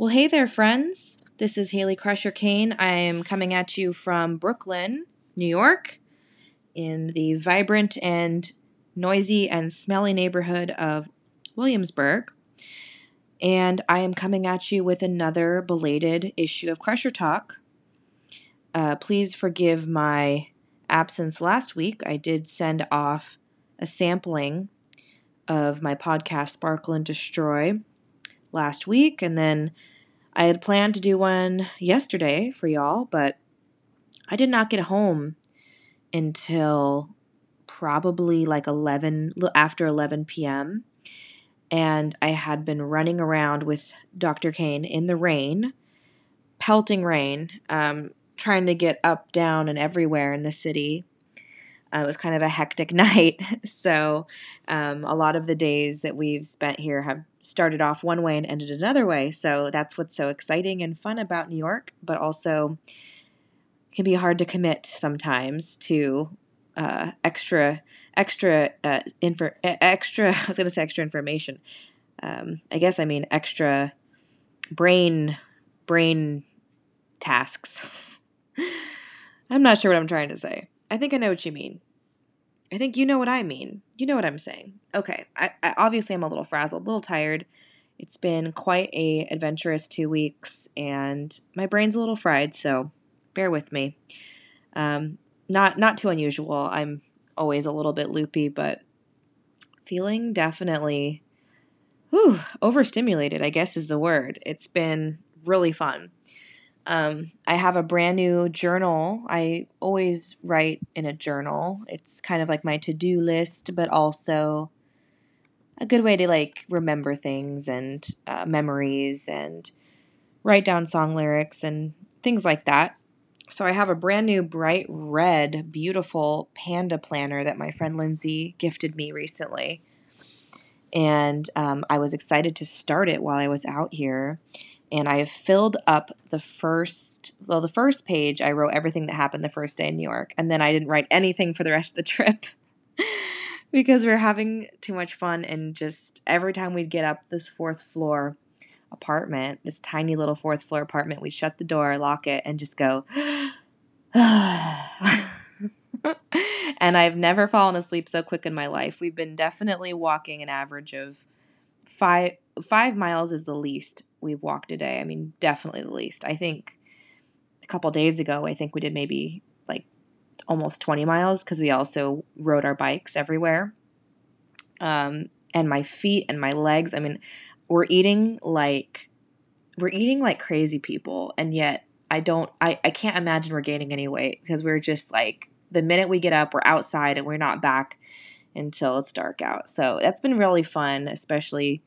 Well, hey there, friends. This is Hayley Crusher Cain. I am coming at you from Brooklyn, New York, in the vibrant and noisy and smelly neighborhood of Williamsburg. And I am coming at you with another belated issue of Crusher Talk. Uh, please forgive my absence last week. I did send off a sampling of my podcast, Sparkle and Destroy, last week, and then I had planned to do one yesterday for y'all, but I did not get home until probably like 11 after 11 p.m. and I had been running around with Dr. Cain in the rain, pelting rain, um, trying to get up, down, and everywhere in the city. Uh, it was kind of a hectic night. so, um, a lot of the days that we've spent here have started off one way and ended another way. So that's what's so exciting and fun about New York, but also can be hard to commit sometimes to uh, extra extra uh, info extra. I was going to say extra information. Um, I guess I mean extra brain brain tasks. I'm not sure what I'm trying to say. I think I know what you mean. I think you know what I mean. You know what I'm saying. Okay, I, I obviously I'm a little frazzled, a little tired. It's been quite a adventurous two weeks, and my brain's a little fried. So bear with me. Um, not not too unusual. I'm always a little bit loopy, but feeling definitely whew, overstimulated. I guess is the word. It's been really fun. Um, I have a brand new journal. I always write in a journal. It's kind of like my to do list, but also a good way to like remember things and uh, memories and write down song lyrics and things like that. So I have a brand new bright red, beautiful panda planner that my friend Lindsay gifted me recently. And um, I was excited to start it while I was out here and I have filled up the first well the first page I wrote everything that happened the first day in New York and then I didn't write anything for the rest of the trip because we are having too much fun and just every time we'd get up this fourth floor apartment this tiny little fourth floor apartment we'd shut the door lock it and just go and I've never fallen asleep so quick in my life. We've been definitely walking an average of five five miles is the least we've walked a day. I mean, definitely the least. I think a couple days ago, I think we did maybe like almost 20 miles because we also rode our bikes everywhere. Um, and my feet and my legs, I mean, we're eating like we're eating like crazy people and yet I don't I, I can't imagine we're gaining any weight because we're just like the minute we get up, we're outside and we're not back until it's dark out. So that's been really fun, especially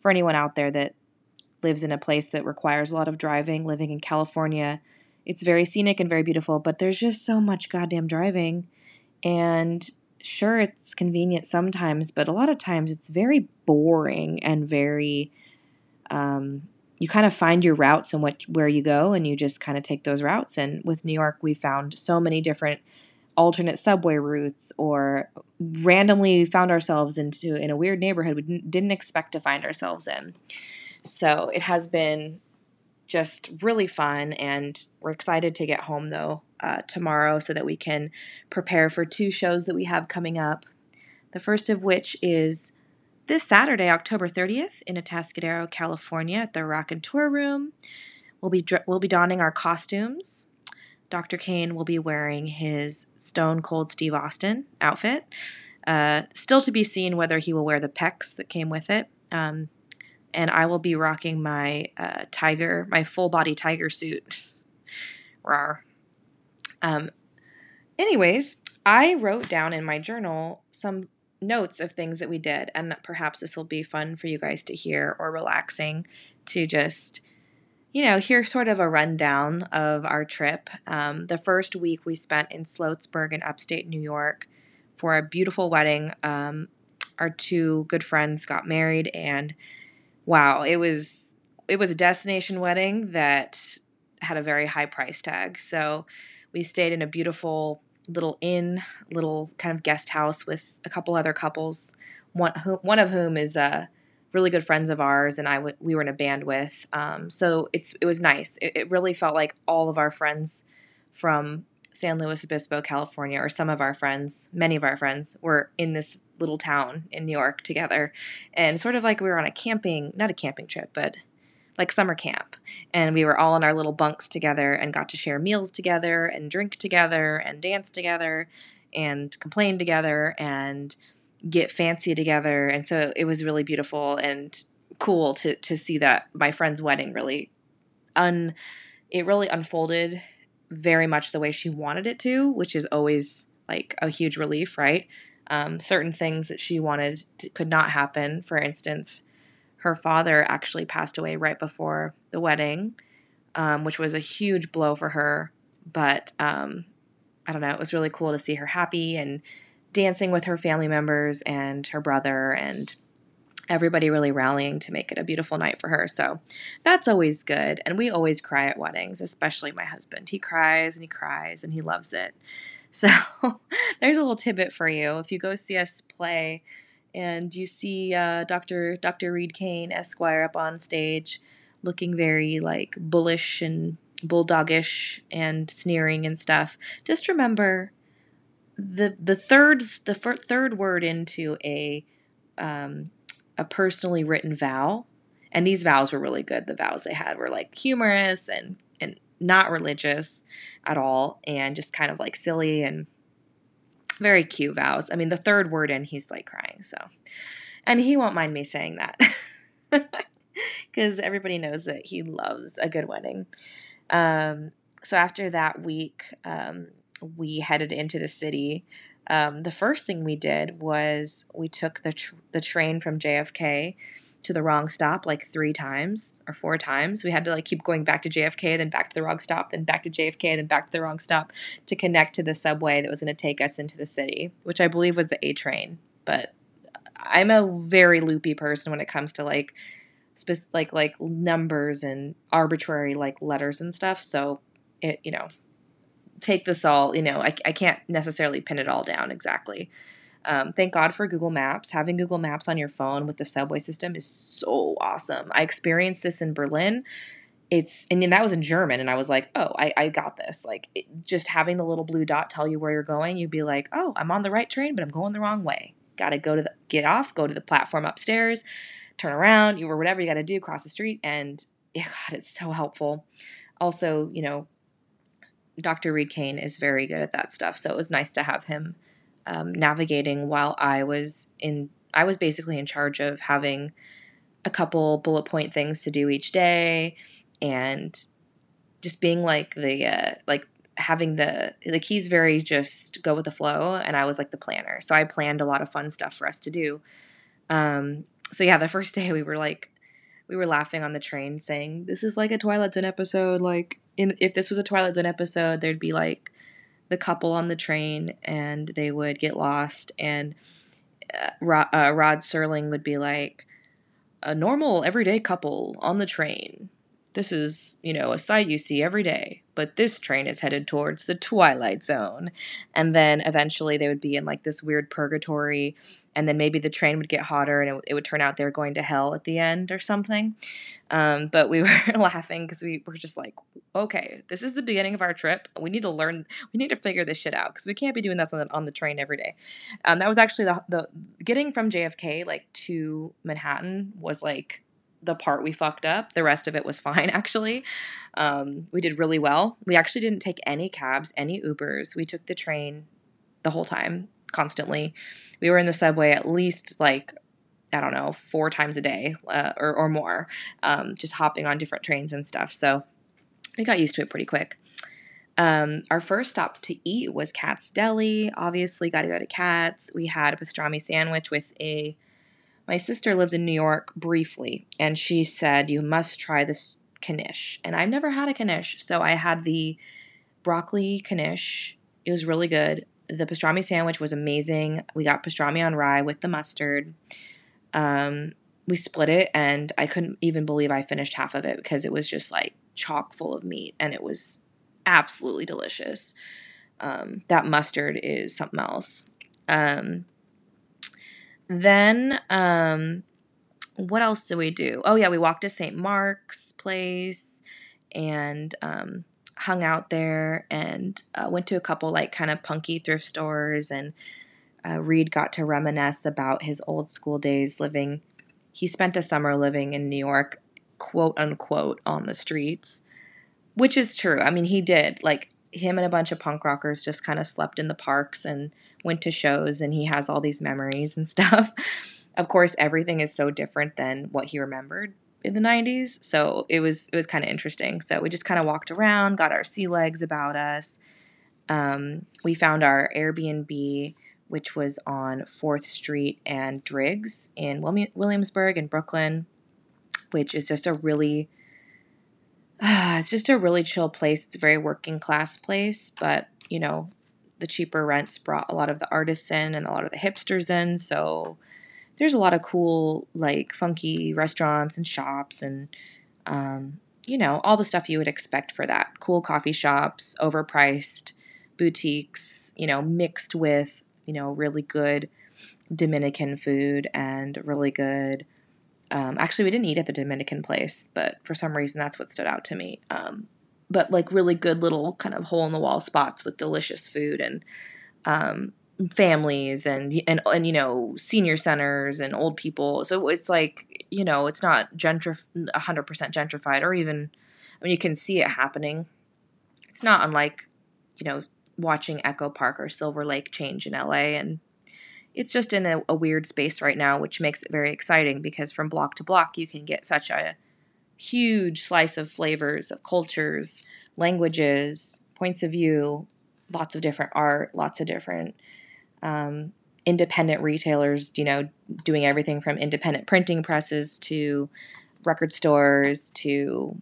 for anyone out there that lives in a place that requires a lot of driving, living in California. It's very scenic and very beautiful, but there's just so much goddamn driving. And sure, it's convenient sometimes, but a lot of times it's very boring and very. Um, you kind of find your routes and what where you go, and you just kind of take those routes. And with New York, we found so many different alternate subway routes or randomly found ourselves into in a weird neighborhood we didn't, didn't expect to find ourselves in so it has been just really fun and we're excited to get home though uh, tomorrow so that we can prepare for two shows that we have coming up the first of which is this saturday october 30th in atascadero california at the Raconteur room we'll be we'll be donning our costumes Dr. Cain will be wearing his Stone Cold Steve Austin outfit. Uh, still to be seen whether he will wear the pecs that came with it. Um, and I will be rocking my uh, tiger, my full body tiger suit. Rar. Um, anyways, I wrote down in my journal some notes of things that we did, and perhaps this will be fun for you guys to hear or relaxing to just you know, hear sort of a rundown of our trip. Um, the first week we spent in Sloatsburg in upstate New York for a beautiful wedding. Um, our two good friends got married, and wow, it was it was a destination wedding that had a very high price tag. So we stayed in a beautiful little inn, little kind of guest house with a couple other couples. One one of whom is a really good friends of ours, and I w- we were in a band with. Um, so it's it was nice. It, it really felt like all of our friends from San Luis Obispo, California, or some of our friends, many of our friends, were in this little town in New York together, and sort of like we were on a camping, not a camping trip, but like summer camp. And we were all in our little bunks together and got to share meals together and drink together and dance together and complain together and get fancy together. And so it was really beautiful and cool to to see that my friend's wedding really un it really unfolded very much the way she wanted it to, which is always like a huge relief, right? Um, certain things that she wanted to, could not happen. For instance, her father actually passed away right before the wedding, um, which was a huge blow for her. But um, I don't know, it was really cool to see her happy and dancing with her family members and her brother and everybody really rallying to make it a beautiful night for her. So that's always good. And we always cry at weddings, especially my husband. He cries and he cries and he loves it. So there's a little tidbit for you. If you go see us play and you see uh, Dr. Dr. Reed Cain Esquire up on stage looking very like bullish and bulldogish and sneering and stuff, just remember the the third the third word into a um, a personally written vow, and these vows were really good. The vows they had were like humorous and and not religious at all, and just kind of like silly and very cute vows. I mean, the third word in, he's like crying. So, and he won't mind me saying that because everybody knows that he loves a good wedding. Um, so after that week, um, we headed into the city um, the first thing we did was we took the tr- the train from JFK to the wrong stop like three times or four times. We had to like keep going back to JFK, then back to the wrong stop, then back to JFK, then back to the wrong stop to connect to the subway that was going to take us into the city, which I believe was the A train. But I'm a very loopy person when it comes to like spec- like like numbers and arbitrary like letters and stuff. So it you know take this all, you know, I, I can't necessarily pin it all down exactly. Um, thank God for Google Maps. Having Google Maps on your phone with the subway system is so awesome. I experienced this in Berlin. It's and that was in German, and I was like, oh, I, I got this. Like it, just having the little blue dot tell you where you're going, you'd be like, oh, I'm on the right train, but I'm going the wrong way. Got to go to the get off, go to the platform upstairs, turn around, you or whatever you got to do, cross the street, and yeah, God, it's so helpful. Also, you know, Dr. Reed Cain is very good at that stuff. So it was nice to have him um, navigating while I was in. I was basically in charge of having a couple bullet point things to do each day, and just being like the uh, like having the the keys very just go with the flow, and I was like the planner. So I planned a lot of fun stuff for us to do. Um, so yeah, the first day we were like we were laughing on the train saying this is like a Twilight Zone episode like in, if this was a Twilight Zone episode, there'd be like the couple on the train and they would get lost, and uh, Rod, uh, Rod Serling would be like, a normal everyday couple on the train. This is, you know, a sight you see every day but this train is headed towards the Twilight Zone. And then eventually they would be in like this weird purgatory, and then maybe the train would get hotter and it, it would turn out they were going to hell at the end or something. Um, but we were laughing because we were just like, okay, this is the beginning of our trip. We need to learn, we need to figure this shit out because we can't be doing this on the, on the train every day. Um, that was actually the, the getting from JFK like to Manhattan was like the part we fucked up. The rest of it was fine, actually. Um, we did really well. We actually didn't take any cabs, any Ubers. We took the train the whole time, constantly. We were in the subway at least like, I don't know, four times a day uh, or, or more, um, just hopping on different trains and stuff. So we got used to it pretty quick. Um, our first stop to eat was Katz's Deli. Obviously, got to go to Katz's. We had a pastrami sandwich with a my sister lived in New York briefly, and she said, You must try this knish. And I've never had a knish, so I had the broccoli knish. It was really good. The pastrami sandwich was amazing. We got pastrami on rye with the mustard. Um, we split it, and I couldn't even believe I finished half of it because it was just like chock full of meat, and it was absolutely delicious. Um, that mustard is something else. Um, then um, what else did we do? Oh yeah, we walked to St. Mark's Place and um, hung out there and uh, went to a couple like kind of punky thrift stores and uh, Reed got to reminisce about his old school days living. He spent a summer living in New York, quote unquote, on the streets, which is true. I mean, he did. Like, him and a bunch of punk rockers just kind of slept in the parks and went to shows, and he has all these memories and stuff. of course, everything is so different than what he remembered in the 90s so it was it was kind of interesting so we just kind of walked around got our sea legs about us um, we found our airbnb which was on 4th Street and Driggs in Williamsburg in Brooklyn, which is just a really uh, it's just a really chill place. It's a very working class place, but you know, the cheaper rents brought a lot of the artists in and a lot of the hipsters in, so there's a lot of cool like funky restaurants and shops and um, you know, all the stuff you would expect for that. Cool coffee shops, overpriced boutiques, you know, mixed with you know, really good Dominican food and really good. Um, actually, we didn't eat at the Dominican place, but for some reason that's what stood out to me. Um, but like really good little kind of hole in the wall spots with delicious food and um, families and and and you know senior centers and old people. So it's like you know it's not gentrif hundred percent gentrified or even I mean you can see it happening. It's not unlike you know watching Echo Park or Silver Lake change in LA. And it's just in a, a, weird space right now, which makes it very exciting because from block to block, you can get such a huge slice of flavors, of cultures, languages, points of view, lots of different art, lots of different um, independent retailers, you know, doing everything from independent printing presses to record stores to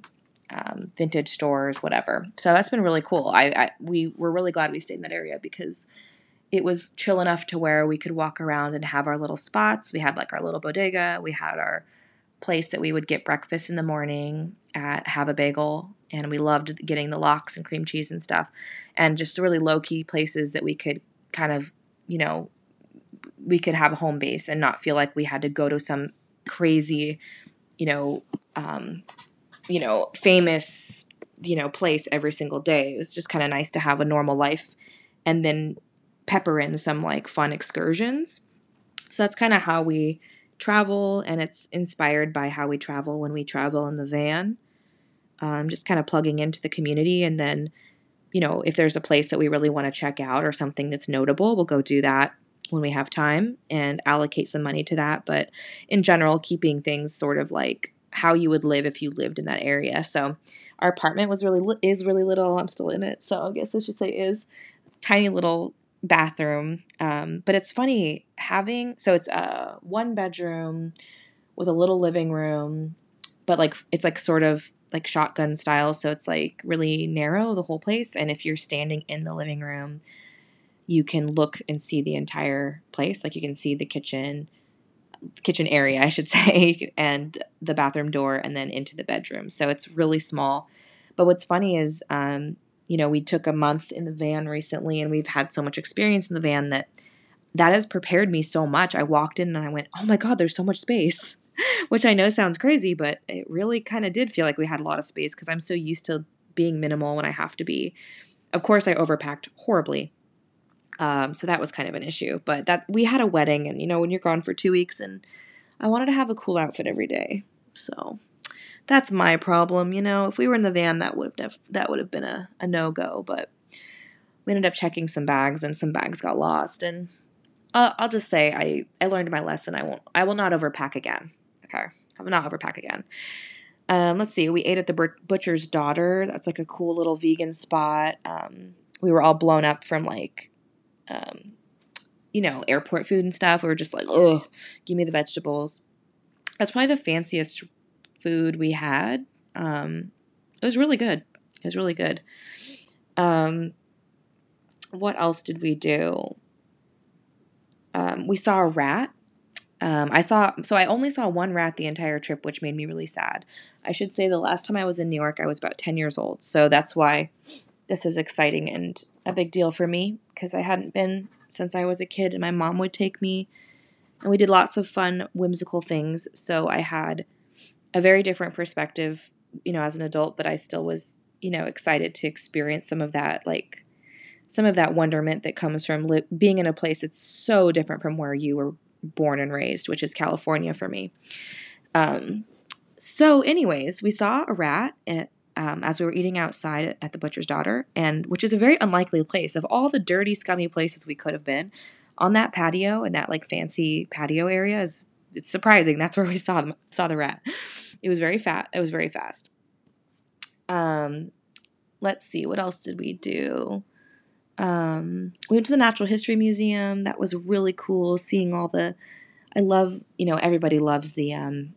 um, vintage stores, whatever. So that's been really cool. I, I we were really glad we stayed in that area because it was chill enough to where we could walk around and have our little spots. We had like our little bodega. We had our place that we would get breakfast in the morning at Have a Bagel, and we loved getting the lox and cream cheese and stuff, and just really low key places that we could kind of, you know, we could have a home base and not feel like we had to go to some crazy, you know, um, you know, famous, you know, place every single day. It was just kind of nice to have a normal life and then pepper in some like fun excursions. So that's kind of how we travel, and it's inspired by how we travel when we travel in the van. Um, just kind of plugging into the community, and then, you know, if there's a place that we really want to check out or something that's notable, we'll go do that when we have time and allocate some money to that. But in general, keeping things sort of like how you would live if you lived in that area. So our apartment was really is really little. I'm still in it, so I guess I should say is tiny little bathroom. Um, but it's funny having so it's a one bedroom with a little living room, but like it's like sort of like shotgun style, so it's like really narrow the whole place. And if you're standing in the living room, you can look and see the entire place. Like you can see the kitchen, kitchen area, I should say, and the bathroom door, and then into the bedroom. So it's really small. But what's funny is, um, you know, we took a month in the van recently, and we've had so much experience in the van that that has prepared me so much. I walked in and I went, "Oh my god, there's so much space," which I know sounds crazy, but it really kind of did feel like we had a lot of space because I'm so used to being minimal when I have to be. Of course, I overpacked horribly um, so that was kind of an issue. But that we had a wedding, and you know, when you're gone for two weeks, and I wanted to have a cool outfit every day. So that's my problem. You know, if we were in the van, that would have that would have been a, a no go. But we ended up checking some bags, and some bags got lost. And I'll, I'll just say I I learned my lesson. I won't I will not overpack again. Okay, I will not overpack again. Um, let's see. We ate at the butcher's daughter. That's like a cool little vegan spot. Um, we were all blown up from like um, you know, airport food and stuff. We were just like, oh, give me the vegetables. That's probably the fanciest food we had. Um, it was really good. It was really good. Um, what else did we do? Um, we saw a rat. Um, I saw, so I only saw one rat the entire trip, which made me really sad. I should say the last time I was in New York, I was about 10 years old. So that's why this is exciting and a big deal for me because I hadn't been since I was a kid, and my mom would take me and we did lots of fun, whimsical things. So I had a very different perspective, you know, as an adult, but I still was, you know, excited to experience some of that, like some of that wonderment that comes from li- being in a place that's so different from where you were born and raised, which is California for me. Um, so, anyways, we saw a rat at, um, as we were eating outside at the Butcher's Daughter, and which is a very unlikely place. Of all the dirty, scummy places we could have been, on that patio and that like fancy patio area is it's surprising. That's where we saw them, saw the rat. It was very fat. It was very fast. Um, let's see, what else did we do? Um, we went to the Natural History Museum. That was really cool. Seeing all the, I love, you know, everybody loves the, um,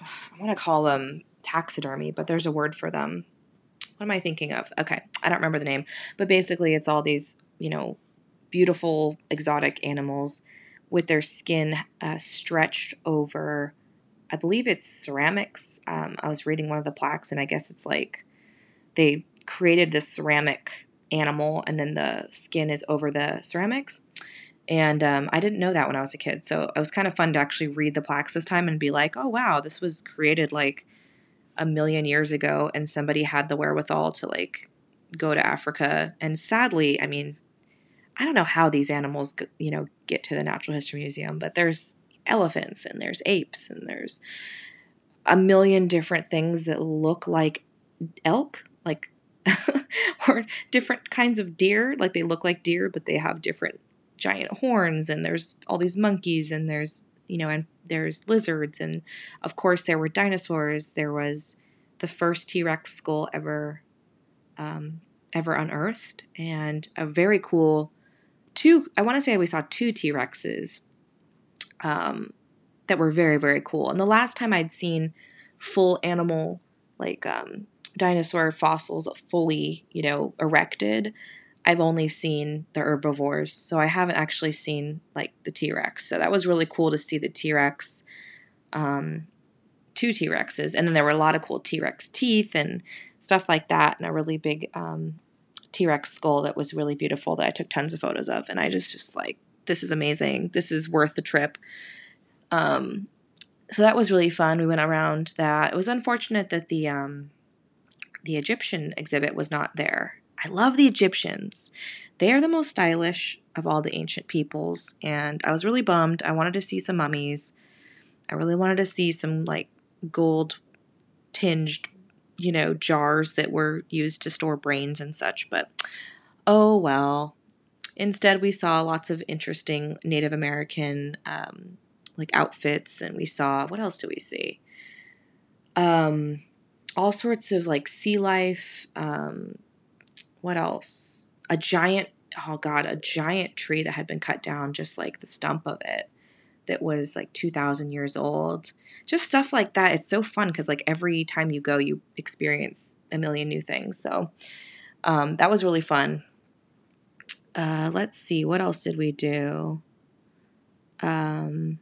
I want to call them taxidermy, but there's a word for them. What am I thinking of? Okay, I don't remember the name, but basically it's all these, you know, beautiful exotic animals with their skin uh, stretched over, I believe it's ceramics. Um, I was reading one of the plaques, and I guess it's like they created this ceramic animal, and then the skin is over the ceramics. And um, I didn't know that when I was a kid. So it was kind of fun to actually read the plaques this time and be like, oh, wow, this was created like a million years ago, and somebody had the wherewithal to like go to Africa. And sadly, I mean, I don't know how these animals, you know, get to the Natural History Museum, but there's elephants and there's apes and there's a million different things that look like elk, like or different kinds of deer, like they look like deer, but they have different giant horns and there's all these monkeys and there's, you know, and there's lizards and of course there were dinosaurs. There was the first T-Rex skull ever um, ever unearthed and a very cool two, I want to say we saw two T Rexes um, that were very, very cool. And the last time I'd seen full animal, like um, dinosaur fossils fully, you know, erected, I've only seen the herbivores. So I haven't actually seen like the T Rex. So that was really cool to see the T Rex. Um, two T Rexes, and then there were a lot of cool T Rex teeth and stuff like that, and a really big um, T Rex skull that was really beautiful that I took tons of photos of. And I just, just like, this is amazing. This is worth the trip. Um, so that was really fun. We went around that. It was unfortunate that the um, the Egyptian exhibit was not there. I love the Egyptians. They are the most stylish of all the ancient peoples, and I was really bummed. I wanted to see some mummies. I really wanted to see some like gold tinged you know, jars that were used to store brains and such, but oh well. Instead, we saw lots of interesting Native American um, like outfits, and we saw what else do we see? Um, all sorts of like sea life. Um, what else? A giant, oh god, a giant tree that had been cut down, just like the stump of it, that was like two thousand years old just stuff like that. It's so fun because like every time you go, you experience a million new things. So um, that was really fun. Uh, let's see, what else did we do? Um,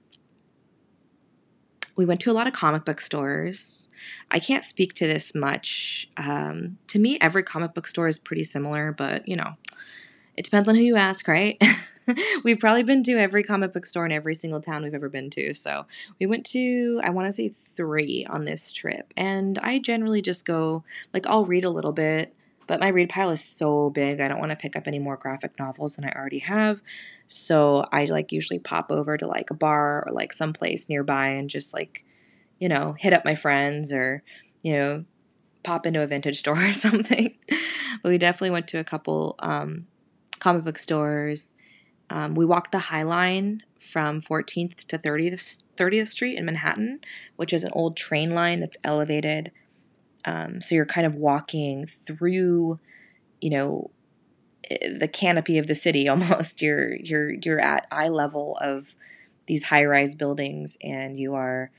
we went to a lot of comic book stores. I can't speak to this much. Um, to me, every comic book store is pretty similar, but you know, it depends on who you ask, right? we've probably been to every comic book store in every single town we've ever been to. So we went to, I want to say three on this trip. And I generally just go, like, I'll read a little bit, but my read pile is so big. I don't want to pick up any more graphic novels than I already have. So I like usually pop over to like a bar or like someplace nearby and just like, you know, hit up my friends or, you know, pop into a vintage store or something. but we definitely went to a couple um, comic book stores um, we walked the High Line from 14th to 30th, 30th Street in Manhattan, which is an old train line that's elevated. Um, so you're kind of walking through, you know, the canopy of the city almost. You're you're you're at eye level of these high-rise buildings, and you are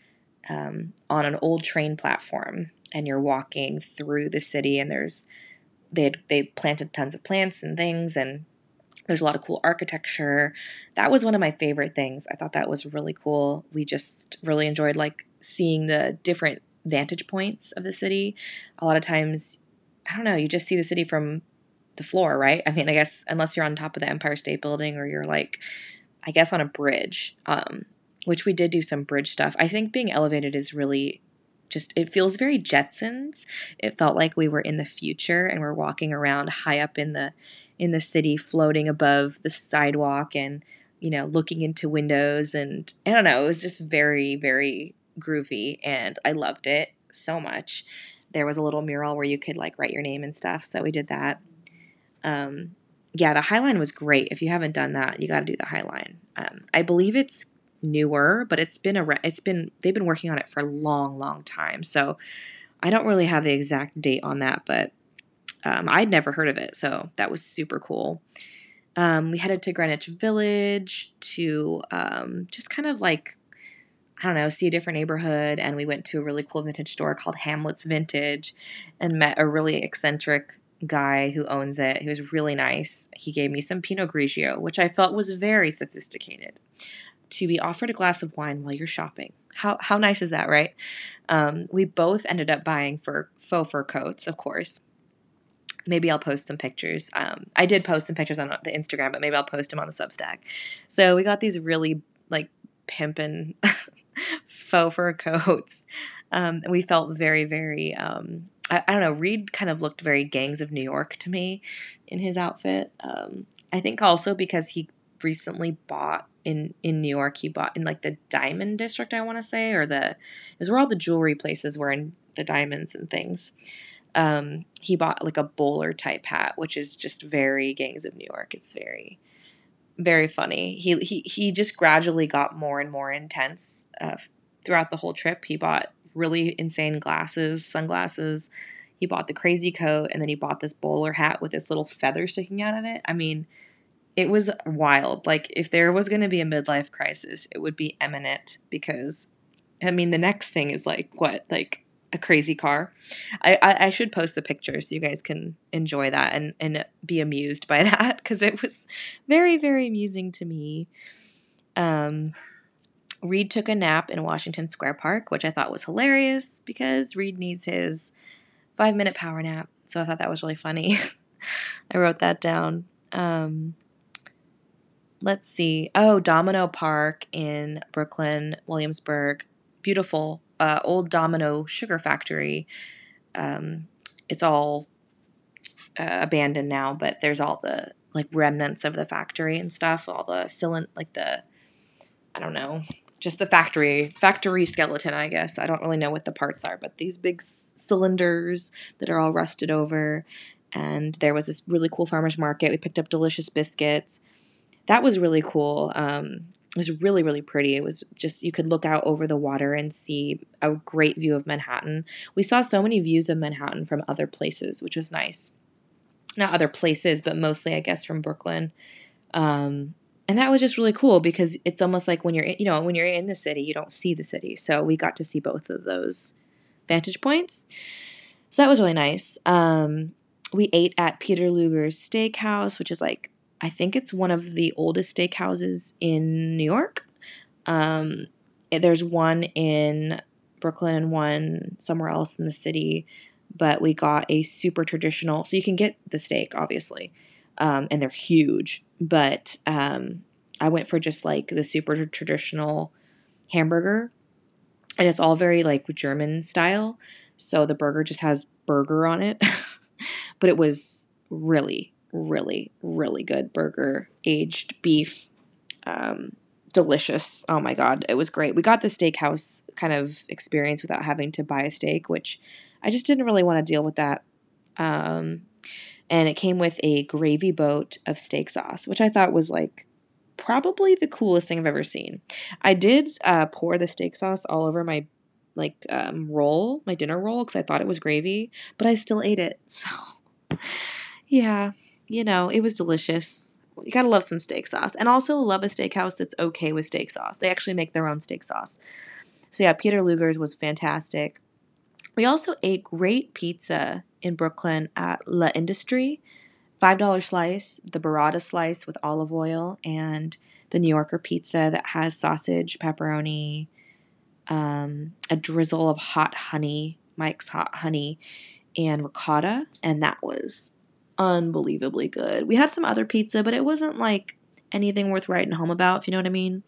um, on an old train platform, and you're walking through the city. And there's they they planted tons of plants and things, and there's a lot of cool architecture. That was one of my favorite things. I thought that was really cool. We just really enjoyed like seeing the different vantage points of the city. A lot of times, I don't know, you just see the city from the floor, right? I mean, I guess unless you're on top of the Empire State Building or you're like I guess, on a bridge, um, which we did do some bridge stuff. I think being elevated is really just it feels very Jetsons. It felt like we were in the future and we're walking around high up in the in the city, floating above the sidewalk and you know looking into windows and I don't know. It was just very very groovy and I loved it so much. There was a little mural where you could like write your name and stuff, so we did that. Um, yeah, the Highline was great. If you haven't done that, you got to do the Highline. Um, I believe it's newer, but it's been a re- it's been they've been working on it for a long, long time. So I don't really have the exact date on that, but um, I'd never heard of it, so that was super cool. Um, we headed to Greenwich Village to um, just kind of like I don't know, see a different neighborhood, and we went to a really cool vintage store called Hamlet's Vintage, and met a really eccentric guy who owns it. He was really nice. He gave me some Pinot Grigio, which I felt was very sophisticated to be offered a glass of wine while you're shopping. How, how nice is that, right? Um, we both ended up buying for faux fur coats, of course. Maybe I'll post some pictures. Um, I did post some pictures on the Instagram, but maybe I'll post them on the Substack. So we got these really like pimping faux fur coats. Um, and we felt very, very, um, I, I, don't know, Reed kind of looked very Gangs of New York to me in his outfit. Um, I think also because he recently bought in in New York. He bought in like the Diamond District, I want to say, or the is where all the jewelry places were in the diamonds and things. Um, he bought like a bowler type hat, which is just very Gangs of New York. It's very very funny. He he he just gradually got more and more intense uh, throughout the whole trip. He bought really insane glasses, sunglasses. He bought the crazy coat, and then he bought this bowler hat with this little feather sticking out of it. I mean, it was wild. Like if there was going to be a midlife crisis, it would be imminent because I mean the next thing is like what like a crazy car. I, I, I should post the picture so you guys can enjoy that and and be amused by that because it was very very amusing to me. Um, Reed took a nap in Washington Square Park, which I thought was hilarious because Reed needs his five minute power nap. So I thought that was really funny. I wrote that down. Um, let's see. Oh, Domino Park in Brooklyn, Williamsburg. Beautiful uh, old Domino sugar factory. Um, it's all uh, abandoned now, but there's all the like remnants of the factory and stuff. All the cylind like the I don't know, just the factory factory skeleton. I guess I don't really know what the parts are, but these big c- cylinders that are all rusted over. And there was this really cool farmers market. We picked up delicious biscuits that was really cool. Um, it was really really pretty. It was just you could look out over the water and see a great view of manhattan. We saw so many views of manhattan from other places which was nice. Not other places but mostly i guess from brooklyn. Um, and that was just really cool because it's almost like when you're you know when you're in the city you don't see the city. So we got to see both of those vantage points. So that was really nice. Um, we ate at peter luger's steakhouse which is like I think it's one of the oldest steakhouses in New York. Um, there's one in Brooklyn and one somewhere else in the city, but we got a super traditional. So you can get the steak, obviously, um, and they're huge. But um, I went for just like the super traditional hamburger, and it's all very like German style. So the burger just has burger on it, but it was really really, really good burger, aged beef. Um, delicious. Oh my God, it was great. We got the steakhouse kind of experience without having to buy a steak, which I just didn't really want to deal with that. Um, and it came with a gravy boat of steak sauce, which I thought was like probably the coolest thing I've ever seen. I did uh, pour the steak sauce all over my like um, roll, my dinner roll, because I thought it was gravy, but I still ate it. So, yeah, you know, it was delicious. You gotta love some steak sauce. And also love a steakhouse that's okay with steak sauce. They actually make their own steak sauce. So yeah, Peter Luger's was fantastic. We also ate great pizza in Brooklyn at La Industrie. $5 slice, the burrata slice with olive oil, and the New Yorker pizza that has sausage, pepperoni, um, a drizzle of hot honey, Mike's hot honey, and ricotta. And that was unbelievably good. We had some other pizza, but it wasn't like anything worth writing home about, if you know what I mean.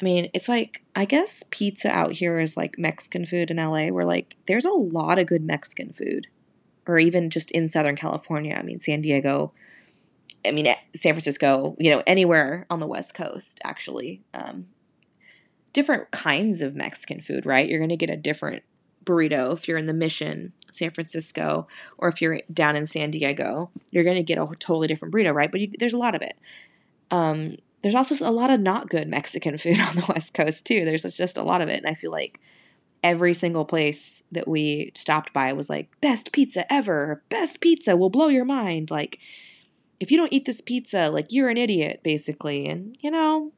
I mean, it's like I guess pizza out here is like Mexican food in LA, where like there's a lot of good Mexican food, or even just in Southern California. I mean, San Diego. I mean, San Francisco. You know, anywhere on the West Coast, actually. Um, different kinds of Mexican food, right? You're going to get a different burrito if you're in the Mission, San Francisco, or if you're down in San Diego. You're going to get a totally different burrito, right? But you, there's a lot of it. Um, there's also a lot of not good Mexican food on the West Coast too. There's just a lot of it, and I feel like every single place that we stopped by was like best pizza ever, best pizza will blow your mind. Like if you don't eat this pizza, like you're an idiot, basically. And you know,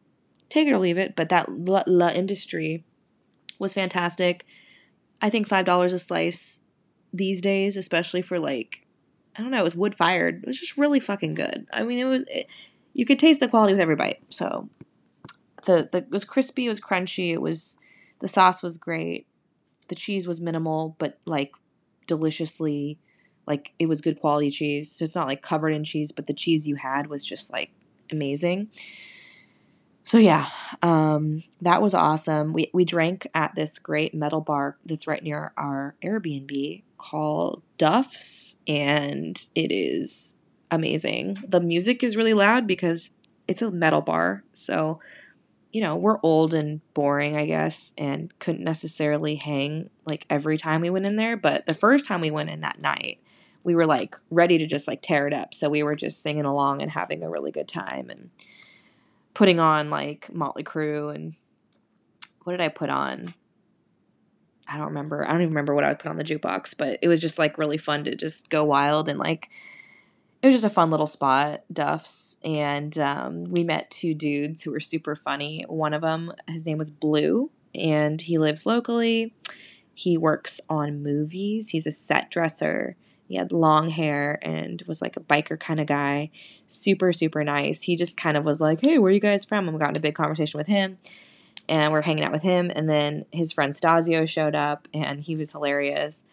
take it or leave it. But that La, La Industrie was fantastic. I think five dollars a slice these days, especially for like I don't know, it was wood fired. It was just really fucking good. I mean, it was. It, you could taste the quality with every bite. So the, the it was crispy, it was crunchy, it was the sauce was great. The cheese was minimal, but like deliciously like it was good quality cheese. So it's not like covered in cheese, but the cheese you had was just like amazing. So yeah, um, that was awesome. We we drank at this great metal bar that's right near our Airbnb called Duff's, and it is amazing. The music is really loud because it's a metal bar. So, you know, we're old and boring, I guess, and couldn't necessarily hang like every time we went in there. But the first time we went in that night, we were like ready to just like tear it up. So we were just singing along and having a really good time and putting on like Motley Crue and what did I put on? I don't remember. I don't even remember what I put on the jukebox, but it was just like really fun to just go wild and like it was just a fun little spot, Duff's, and um, we met two dudes who were super funny. One of them, his name was Blue, and he lives locally. He works on movies. He's a set dresser. He had long hair and was like a biker kind of guy. Super, super nice. He just kind of was like, "Hey, where are you guys from?" And got in a big conversation with him, and we're hanging out with him. And then his friend Stasio showed up, and he was hilarious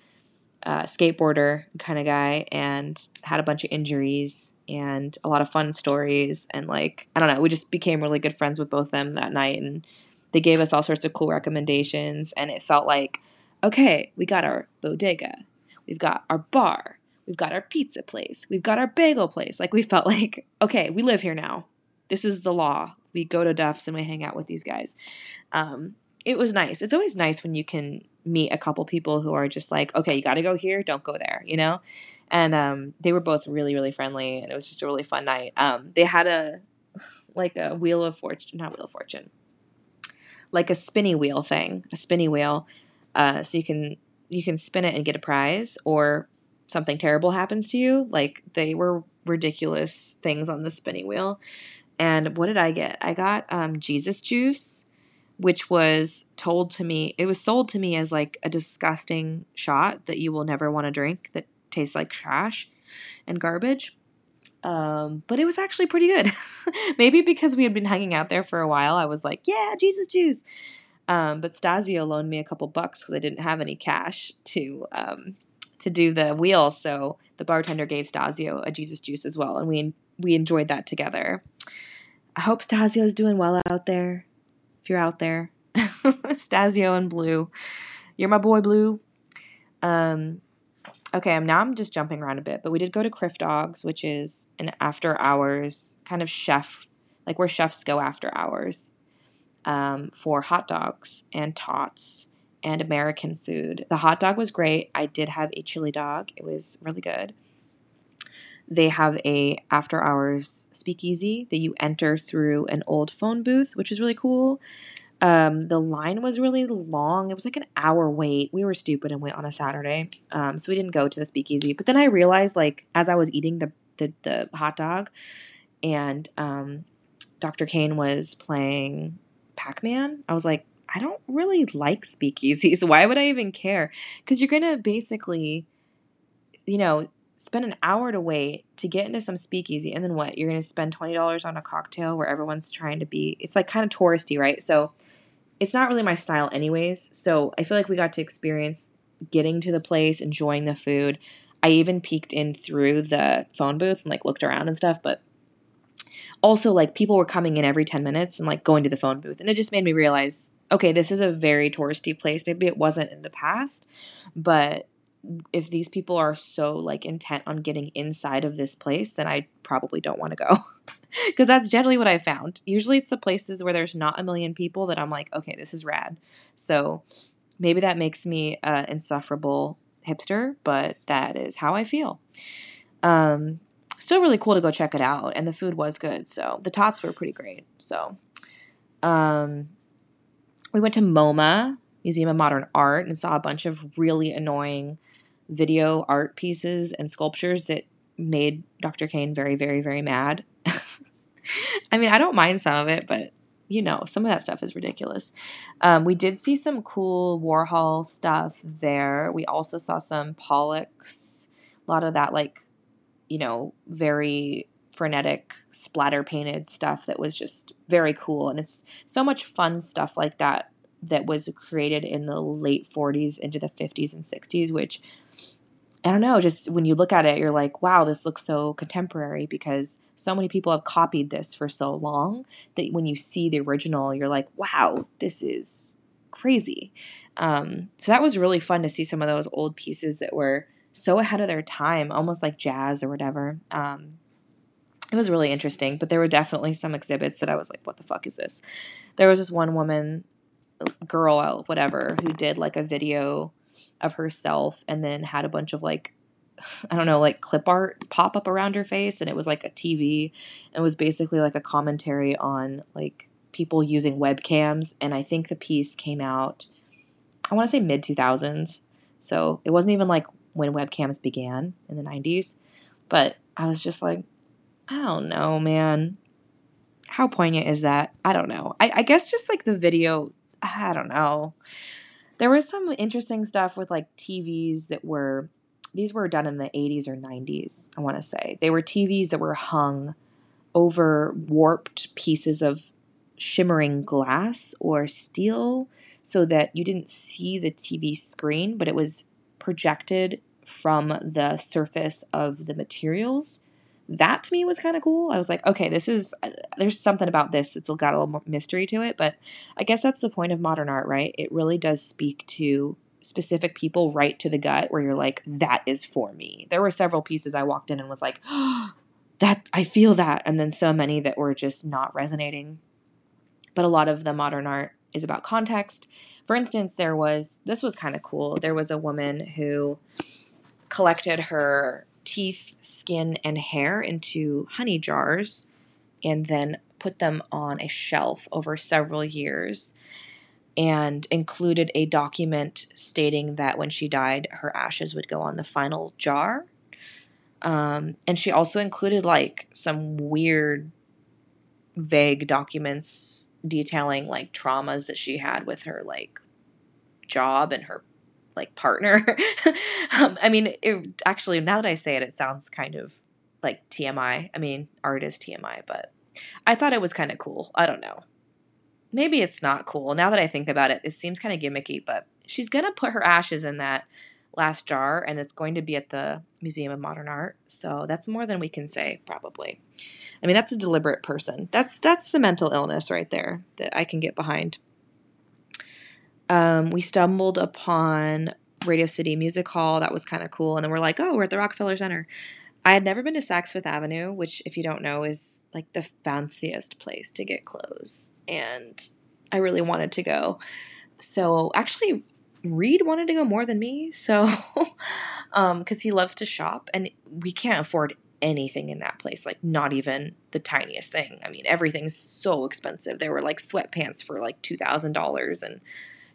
uh, skateboarder kind of guy and had a bunch of injuries and a lot of fun stories and like i don't know we just became really good friends with both them that night and they gave us all sorts of cool recommendations and it felt like okay we got our bodega we've got our bar. We've got our pizza place. We've got our bagel place. Like we felt like okay we live here now. This is the law. We go to duff's and we hang out with these guys. Um, it was nice. It's always nice when you can meet a couple people who are just like, okay, you got to go here, don't go there, you know? And um, they were both really, really friendly, and it was just a really fun night. Um, they had a, like a wheel of fortune, not wheel of fortune, like a spinny wheel thing, a spinny wheel. Uh, so you can you can spin it and get a prize, or something terrible happens to you. Like they were ridiculous things on the spinning wheel. And what did I get? I got um, Jesus juice which was told to me, it was sold to me as like a disgusting shot that you will never want to drink that tastes like trash and garbage. Um, but it was actually pretty good. Maybe because we had been hanging out there for a while, I was like, yeah, Jesus juice. Um, but Stasio loaned me a couple bucks because I didn't have any cash to um, to do the wheel. So the bartender gave Stasio a Jesus juice as well, and we we enjoyed that together. I hope Stasio's doing well out there if you're out there. Stasio and Blue. You're my boy, Blue. Um, okay, I'm now I'm just jumping around a bit, but we did go to Crif Dogs, which is an after hours kind of chef, like where chefs go after hours um, for hot dogs and tots and American food. The hot dog was great. I did have a chili dog. It was really good. They have a after hours speakeasy that you enter through an old phone booth, which is really cool. Um, the line was really long. It was like an hour wait. We were stupid and went on a Saturday, um, so we didn't go to the speakeasy. But then I realized, like, as I was eating the the, the hot dog, and um, Dr. Cain was playing Pac Man, I was like, I don't really like speakeasies. Why would I even care? Because you're gonna basically, you know, spend an hour to wait to get into some speakeasy and then what you're going to spend $20 on a cocktail where everyone's trying to be it's like kind of touristy right so it's not really my style anyways so i feel like we got to experience getting to the place enjoying the food i even peeked in through the phone booth and like looked around and stuff but also like people were coming in every 10 minutes and like going to the phone booth and it just made me realize okay this is a very touristy place. Maybe it wasn't in the past but if these people are so like intent on getting inside of this place then i probably don't want to go. Because that's generally what i found. Usually it's the places where there's not a million people that i'm like okay this is rad. So maybe that makes me an insufferable hipster but that is how i feel. Um, still really cool to go check it out and the food was good so the tots were pretty great so um, we went to moma museum of modern art and saw a bunch of really annoying video art pieces and sculptures that made dr Cain very very very mad. I mean i don't mind some of it but you know some of that stuff is ridiculous. Um, we did see some cool warhol stuff there. We also saw some pollocks a lot of that like you know, very frenetic splatter painted stuff that was just very cool. And it's so much fun stuff like that that was created in the late 40s into the 50s and 60s, which I don't know, just when you look at it, you're like, wow, this looks so contemporary because so many people have copied this for so long that when you see the original, you're like, wow, this is crazy. Um, so that was really fun to see some of those old pieces that were so ahead of their time, almost like jazz or whatever. Um, it was really interesting, but there were definitely some exhibits that I was like, what the fuck is this? There was this one woman, girl, whatever, who did like a video of herself and then had a bunch of like, I don't know, like clip art pop up around her face. And it was like a TV. It was basically like a commentary on like people using webcams. And I think the piece came out, I want to say mid 2000s. So it wasn't even like when webcams began in the 90s. But I was just like, I don't know, man. How poignant is that? I don't know. I, I guess just like the video, I don't know. There was some interesting stuff with like TVs that were, these were done in the 80s or 90s, I want to say. They were TVs that were hung over warped pieces of shimmering glass or steel so that you didn't see the TV screen, but it was projected from the surface of the materials. That to me was kind of cool. I was like, okay, this is, uh, there's something about this. It's got a little mystery to it. But I guess that's the point of modern art, right? It really does speak to specific people right to the gut where you're like, that is for me. There were several pieces I walked in and was like, oh, that I feel that. And then so many that were just not resonating. But a lot of the modern art is about context. For instance, there was this was kind of cool. There was a woman who collected her teeth, skin, and hair into honey jars and then put them on a shelf over several years and included a document stating that when she died, her ashes would go on the final jar. Um, and she also included like some weird vague documents detailing like traumas that she had with her like job and her like partner. um, I mean, it, actually, now that I say it, it sounds kind of like TMI. I mean, art is TMI, but I thought it was kind of cool. I don't know. Maybe it's not cool. Now that I think about it, it seems kind of gimmicky, but she's going to put her ashes in that last jar and it's going to be at the Museum of Modern Art. So that's more than we can say probably. I mean, that's a deliberate person. That's that's the mental illness right there that I can get behind. Um, we stumbled upon Radio City Music Hall. That was kind of cool. And then we're like, oh, we're at the Rockefeller Center. I had never been to Saks Fifth Avenue, which, if you don't know, is like the fanciest place to get clothes. And I really wanted to go. So actually, Reed wanted to go more than me. So, um, because he loves to shop and we can't afford anything in that place, like not even the tiniest thing. I mean, everything's so expensive. There were like sweatpants for like $2,000 and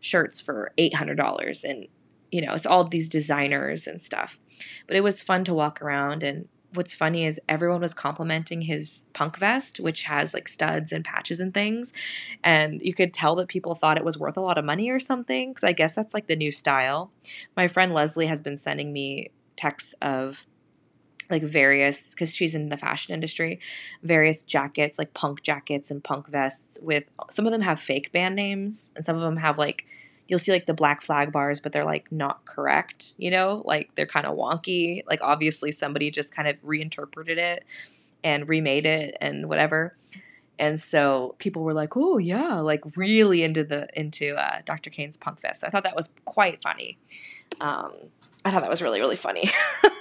shirts for $800 and you know, it's all these designers and stuff. But it was fun to walk around and what's funny is everyone was complimenting his punk vest, which has like studs and patches and things. And you could tell that people thought it was worth a lot of money or something. Cause I guess that's like the new style. My friend Leslie has been sending me texts of like various because she's in the fashion industry various jackets like punk jackets and punk vests with some of them have fake band names and some of them have like you'll see like the black flag bars but they're like not correct you know like they're kind of wonky like obviously somebody just kind of reinterpreted it and remade it and whatever. And so people were like, "Oh yeah," like really into the into uh, Dr. Cain's Punk Fist. I thought that was quite funny. Um, I thought that was really really funny.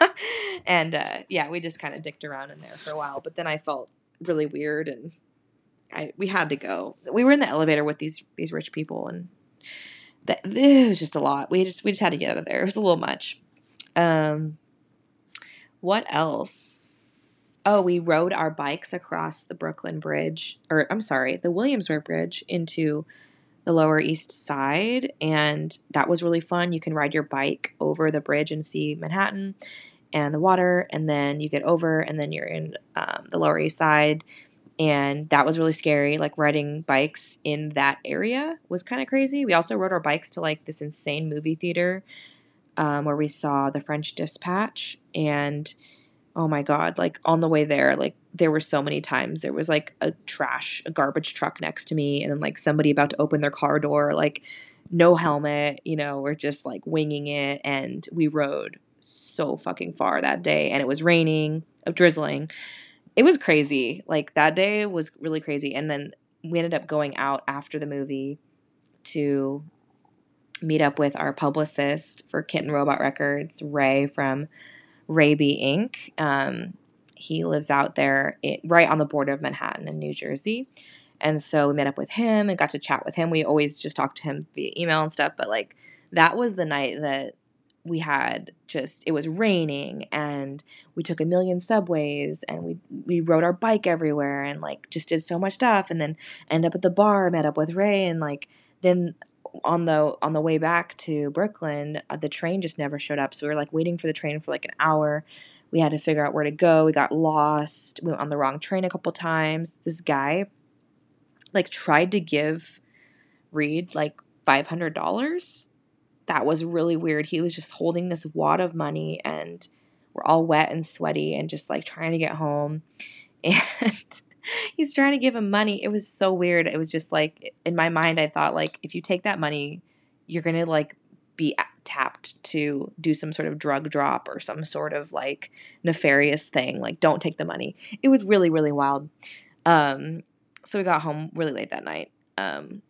and uh, yeah, we just kind of dicked around in there for a while, but then I felt really weird and I we had to go. We were in the elevator with these these rich people and that it was just a lot. We just we just had to get out of there. It was a little much. Um, what else? Oh, we rode our bikes across the Brooklyn Bridge, or I'm sorry, the Williamsburg Bridge into the Lower East Side, and that was really fun. You can ride your bike over the bridge and see Manhattan and the water, and then you get over, and then you're in um, the Lower East Side and that was really scary. Like riding bikes in that area was kind of crazy. We also rode our bikes to like this insane movie theater um, where we saw the french dispatch and oh my god like on the way there like there were so many times there was like a trash a garbage truck next to me and then like somebody about to open their car door like no helmet you know we're just like winging it and we rode so fucking far that day and it was raining drizzling it was crazy. Like that day was really crazy. And then we ended up going out after the movie to meet up with our publicist for Kitten Robot Records, Ray from Raby Inc. Um, he lives out there it, right on the border of Manhattan in New Jersey. And so we met up with him and got to chat with him. We always just talked to him via email and stuff, but like that was the night that we had just it was raining and we took a million subways and we we rode our bike everywhere and like just did so much stuff and then end up at the bar met up with Ray and like then on the on the way back to Brooklyn uh, the train just never showed up. So we were like waiting for the train for like an hour. We had to figure out where to go. We got lost. We went on the wrong train a couple times. This guy like tried to give Reed like $500 that was really weird. He was just holding this wad of money and we're all wet and sweaty and just like trying to get home. And he's trying to give him money. It was so weird. It was just like in my mind, I thought like if you take that money, you're gonna like be tapped to do some sort of drug drop or some sort of like nefarious thing. Like don't take the money. It was really really wild. Um, so we got home really late that night. Um,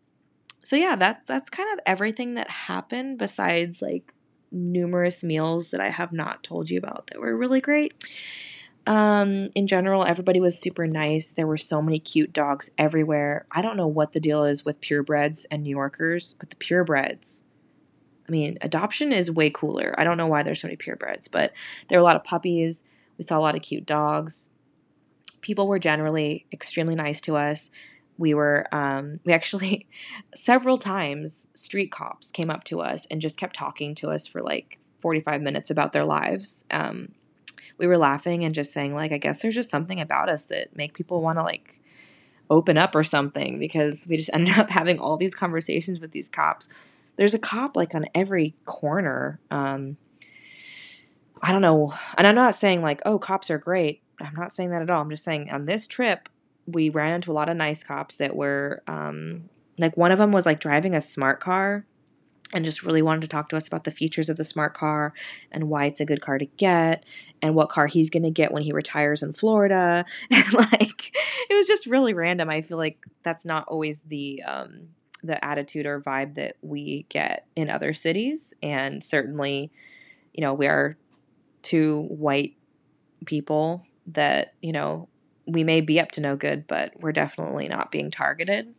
so yeah, that's that's kind of everything that happened besides like numerous meals that I have not told you about that were really great. Um, in general, everybody was super nice. There were so many cute dogs everywhere. I don't know what the deal is with purebreds and New Yorkers, but the purebreds, I mean, adoption is way cooler. I don't know why there's so many purebreds, but there were a lot of puppies. We saw a lot of cute dogs. People were generally extremely nice to us we were um, we actually several times street cops came up to us and just kept talking to us for like 45 minutes about their lives. Um, we were laughing and just saying like i guess there's just something about us that make people want to like open up or something because we just ended up having all these conversations with these cops. There's a cop like on every corner um, i don't know and i'm not saying like oh cops are great i'm not saying that at all. I'm just saying on this trip we ran into a lot of nice cops that were um, like one of them was like driving a smart car and just really wanted to talk to us about the features of the smart car and why it's a good car to get and what car he's going to get when he retires in Florida. And like it was just really random. I feel like that's not always the um, the attitude or vibe that we get in other cities. And certainly you know we are two white people that you know we may be up to no good, but we're definitely not being targeted.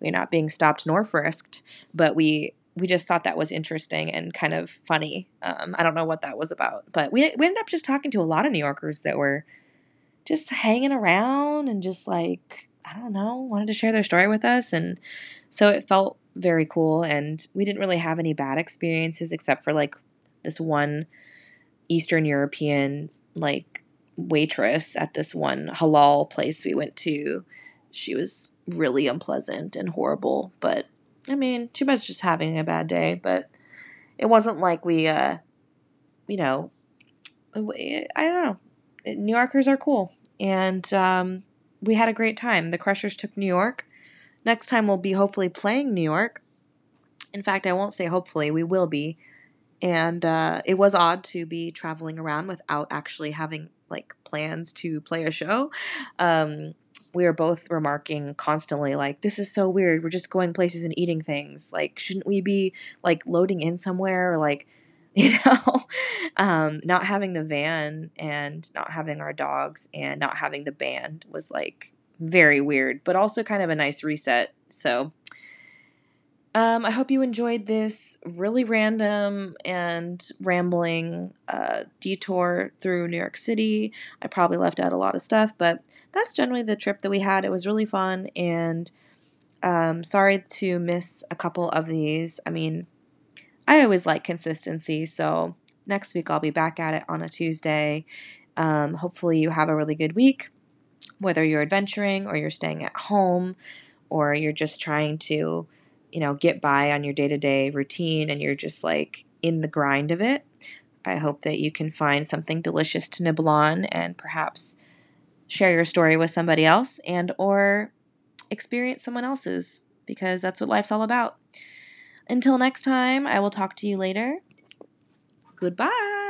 We're not being stopped nor frisked, but we we just thought that was interesting and kind of funny. Um, I don't know what that was about, but we we ended up just talking to a lot of New Yorkers that were just hanging around and just like I don't know, wanted to share their story with us, and so it felt very cool. And we didn't really have any bad experiences except for like this one Eastern European like waitress at this one halal place we went to. She was really unpleasant and horrible, but I mean, she was just having a bad day, but it wasn't like we, uh, you know, I don't know. New Yorkers are cool, and um, we had a great time. The Crushers took New York. Next time we'll be hopefully playing New York. In fact, I won't say hopefully, we will be. And uh, it was odd to be traveling around without actually having like plans to play a show. Um, we were both remarking constantly like this is so weird. We're just going places and eating things. Like shouldn't we be like loading in somewhere or like you know? Um, not having the van and not having our dogs and not having the band was like very weird but also kind of a nice reset. So um, I hope you enjoyed this really random and rambling uh, detour through New York City. I probably left out a lot of stuff, but that's generally the trip that we had. It was really fun, and um, sorry to miss a couple of these. I mean, I always like consistency, so next week I'll be back at it on a Tuesday. Um, hopefully, you have a really good week, whether you're adventuring or you're staying at home or you're just trying to you know, get by on your day to day routine and you're just like in the grind of it. I hope that you can find something delicious to nibble on and perhaps share your story with somebody else and or experience someone else's because that's what life's all about. Until next time, I will talk to you later. Goodbye.